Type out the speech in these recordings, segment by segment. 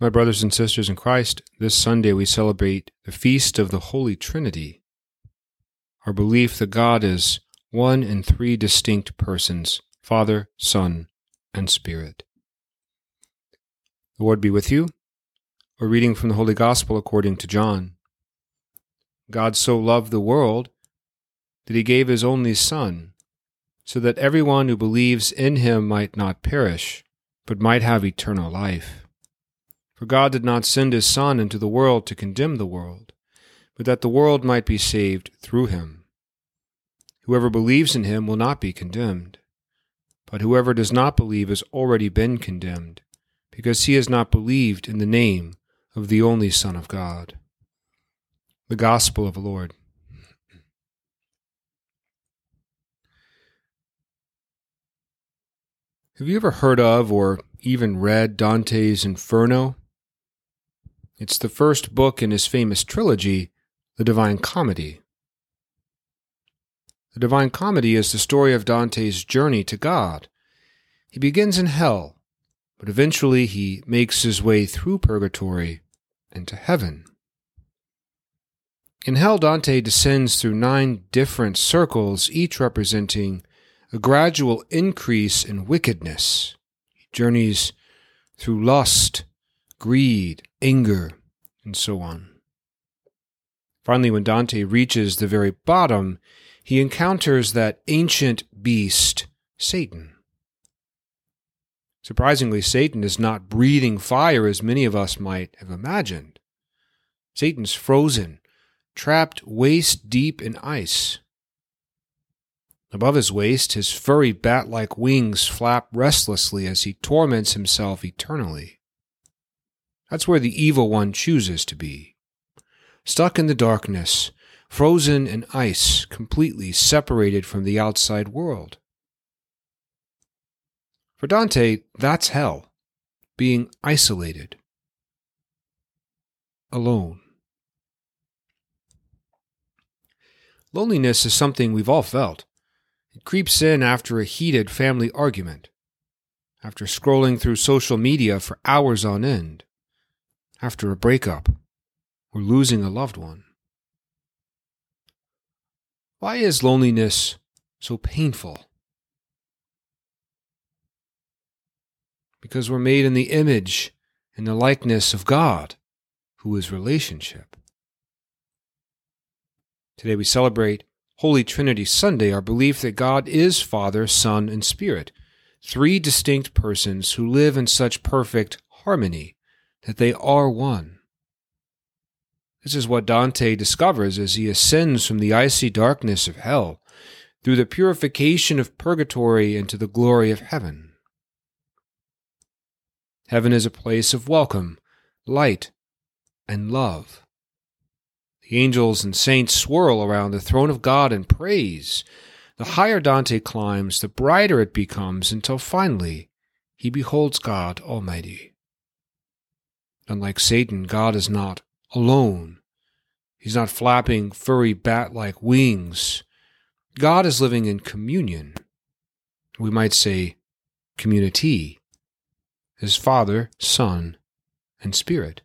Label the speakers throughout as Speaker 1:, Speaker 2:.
Speaker 1: My brothers and sisters in Christ, this Sunday we celebrate the feast of the Holy Trinity. Our belief that God is one in three distinct persons Father, Son, and Spirit. The Lord be with you. A reading from the Holy Gospel according to John. God so loved the world that he gave his only Son, so that everyone who believes in him might not perish, but might have eternal life. For God did not send his Son into the world to condemn the world, but that the world might be saved through him. Whoever believes in him will not be condemned, but whoever does not believe has already been condemned, because he has not believed in the name of the only Son of God. The Gospel of the Lord. Have you ever heard of or even read Dante's Inferno? It's the first book in his famous trilogy, The Divine Comedy. The Divine Comedy is the story of Dante's journey to God. He begins in hell, but eventually he makes his way through purgatory and to heaven. In hell, Dante descends through nine different circles, each representing a gradual increase in wickedness. He journeys through lust, greed, anger, and so on. Finally, when Dante reaches the very bottom, he encounters that ancient beast, Satan. Surprisingly, Satan is not breathing fire as many of us might have imagined. Satan's frozen, trapped waist deep in ice. Above his waist, his furry bat like wings flap restlessly as he torments himself eternally. That's where the evil one chooses to be. Stuck in the darkness, frozen in ice, completely separated from the outside world. For Dante, that's hell, being isolated, alone. Loneliness is something we've all felt. It creeps in after a heated family argument, after scrolling through social media for hours on end, after a breakup or losing a loved one? Why is loneliness so painful? Because we're made in the image and the likeness of God, who is relationship. Today we celebrate Holy Trinity Sunday, our belief that God is Father, Son, and Spirit, three distinct persons who live in such perfect harmony that they are one. This is what Dante discovers as he ascends from the icy darkness of hell through the purification of purgatory into the glory of heaven. Heaven is a place of welcome, light, and love. The angels and saints swirl around the throne of God in praise. The higher Dante climbs, the brighter it becomes until finally he beholds God Almighty. Unlike Satan, God is not alone. He's not flapping furry bat like wings. God is living in communion. We might say community. His Father, Son, and Spirit.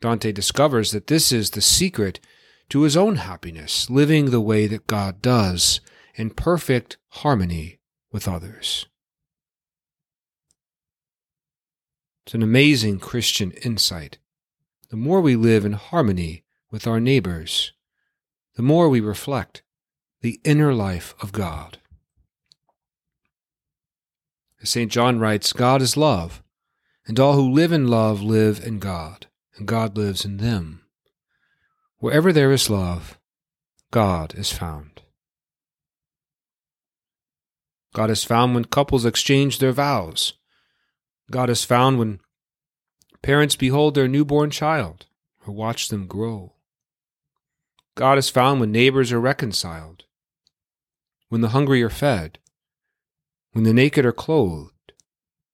Speaker 1: Dante discovers that this is the secret to his own happiness, living the way that God does, in perfect harmony with others. It's an amazing Christian insight. The more we live in harmony with our neighbors, the more we reflect the inner life of God. As St. John writes, God is love, and all who live in love live in God, and God lives in them. Wherever there is love, God is found. God is found when couples exchange their vows God is found when parents behold their newborn child or watch them grow. God is found when neighbors are reconciled, when the hungry are fed, when the naked are clothed,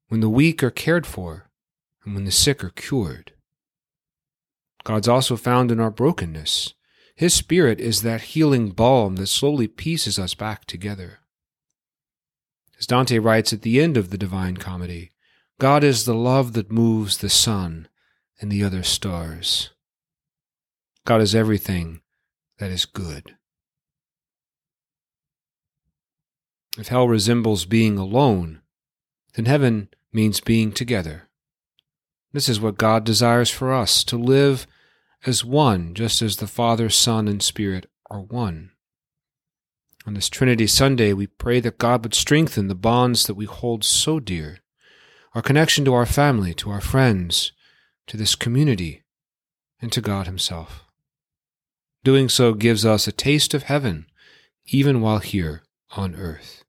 Speaker 1: when the weak are cared for, and when the sick are cured. God's also found in our brokenness. His Spirit is that healing balm that slowly pieces us back together. As Dante writes at the end of the Divine Comedy, God is the love that moves the sun and the other stars. God is everything that is good. If hell resembles being alone, then heaven means being together. This is what God desires for us to live as one, just as the Father, Son, and Spirit are one. On this Trinity Sunday, we pray that God would strengthen the bonds that we hold so dear our connection to our family, to our friends, to this community, and to God Himself. Doing so gives us a taste of heaven, even while here on earth.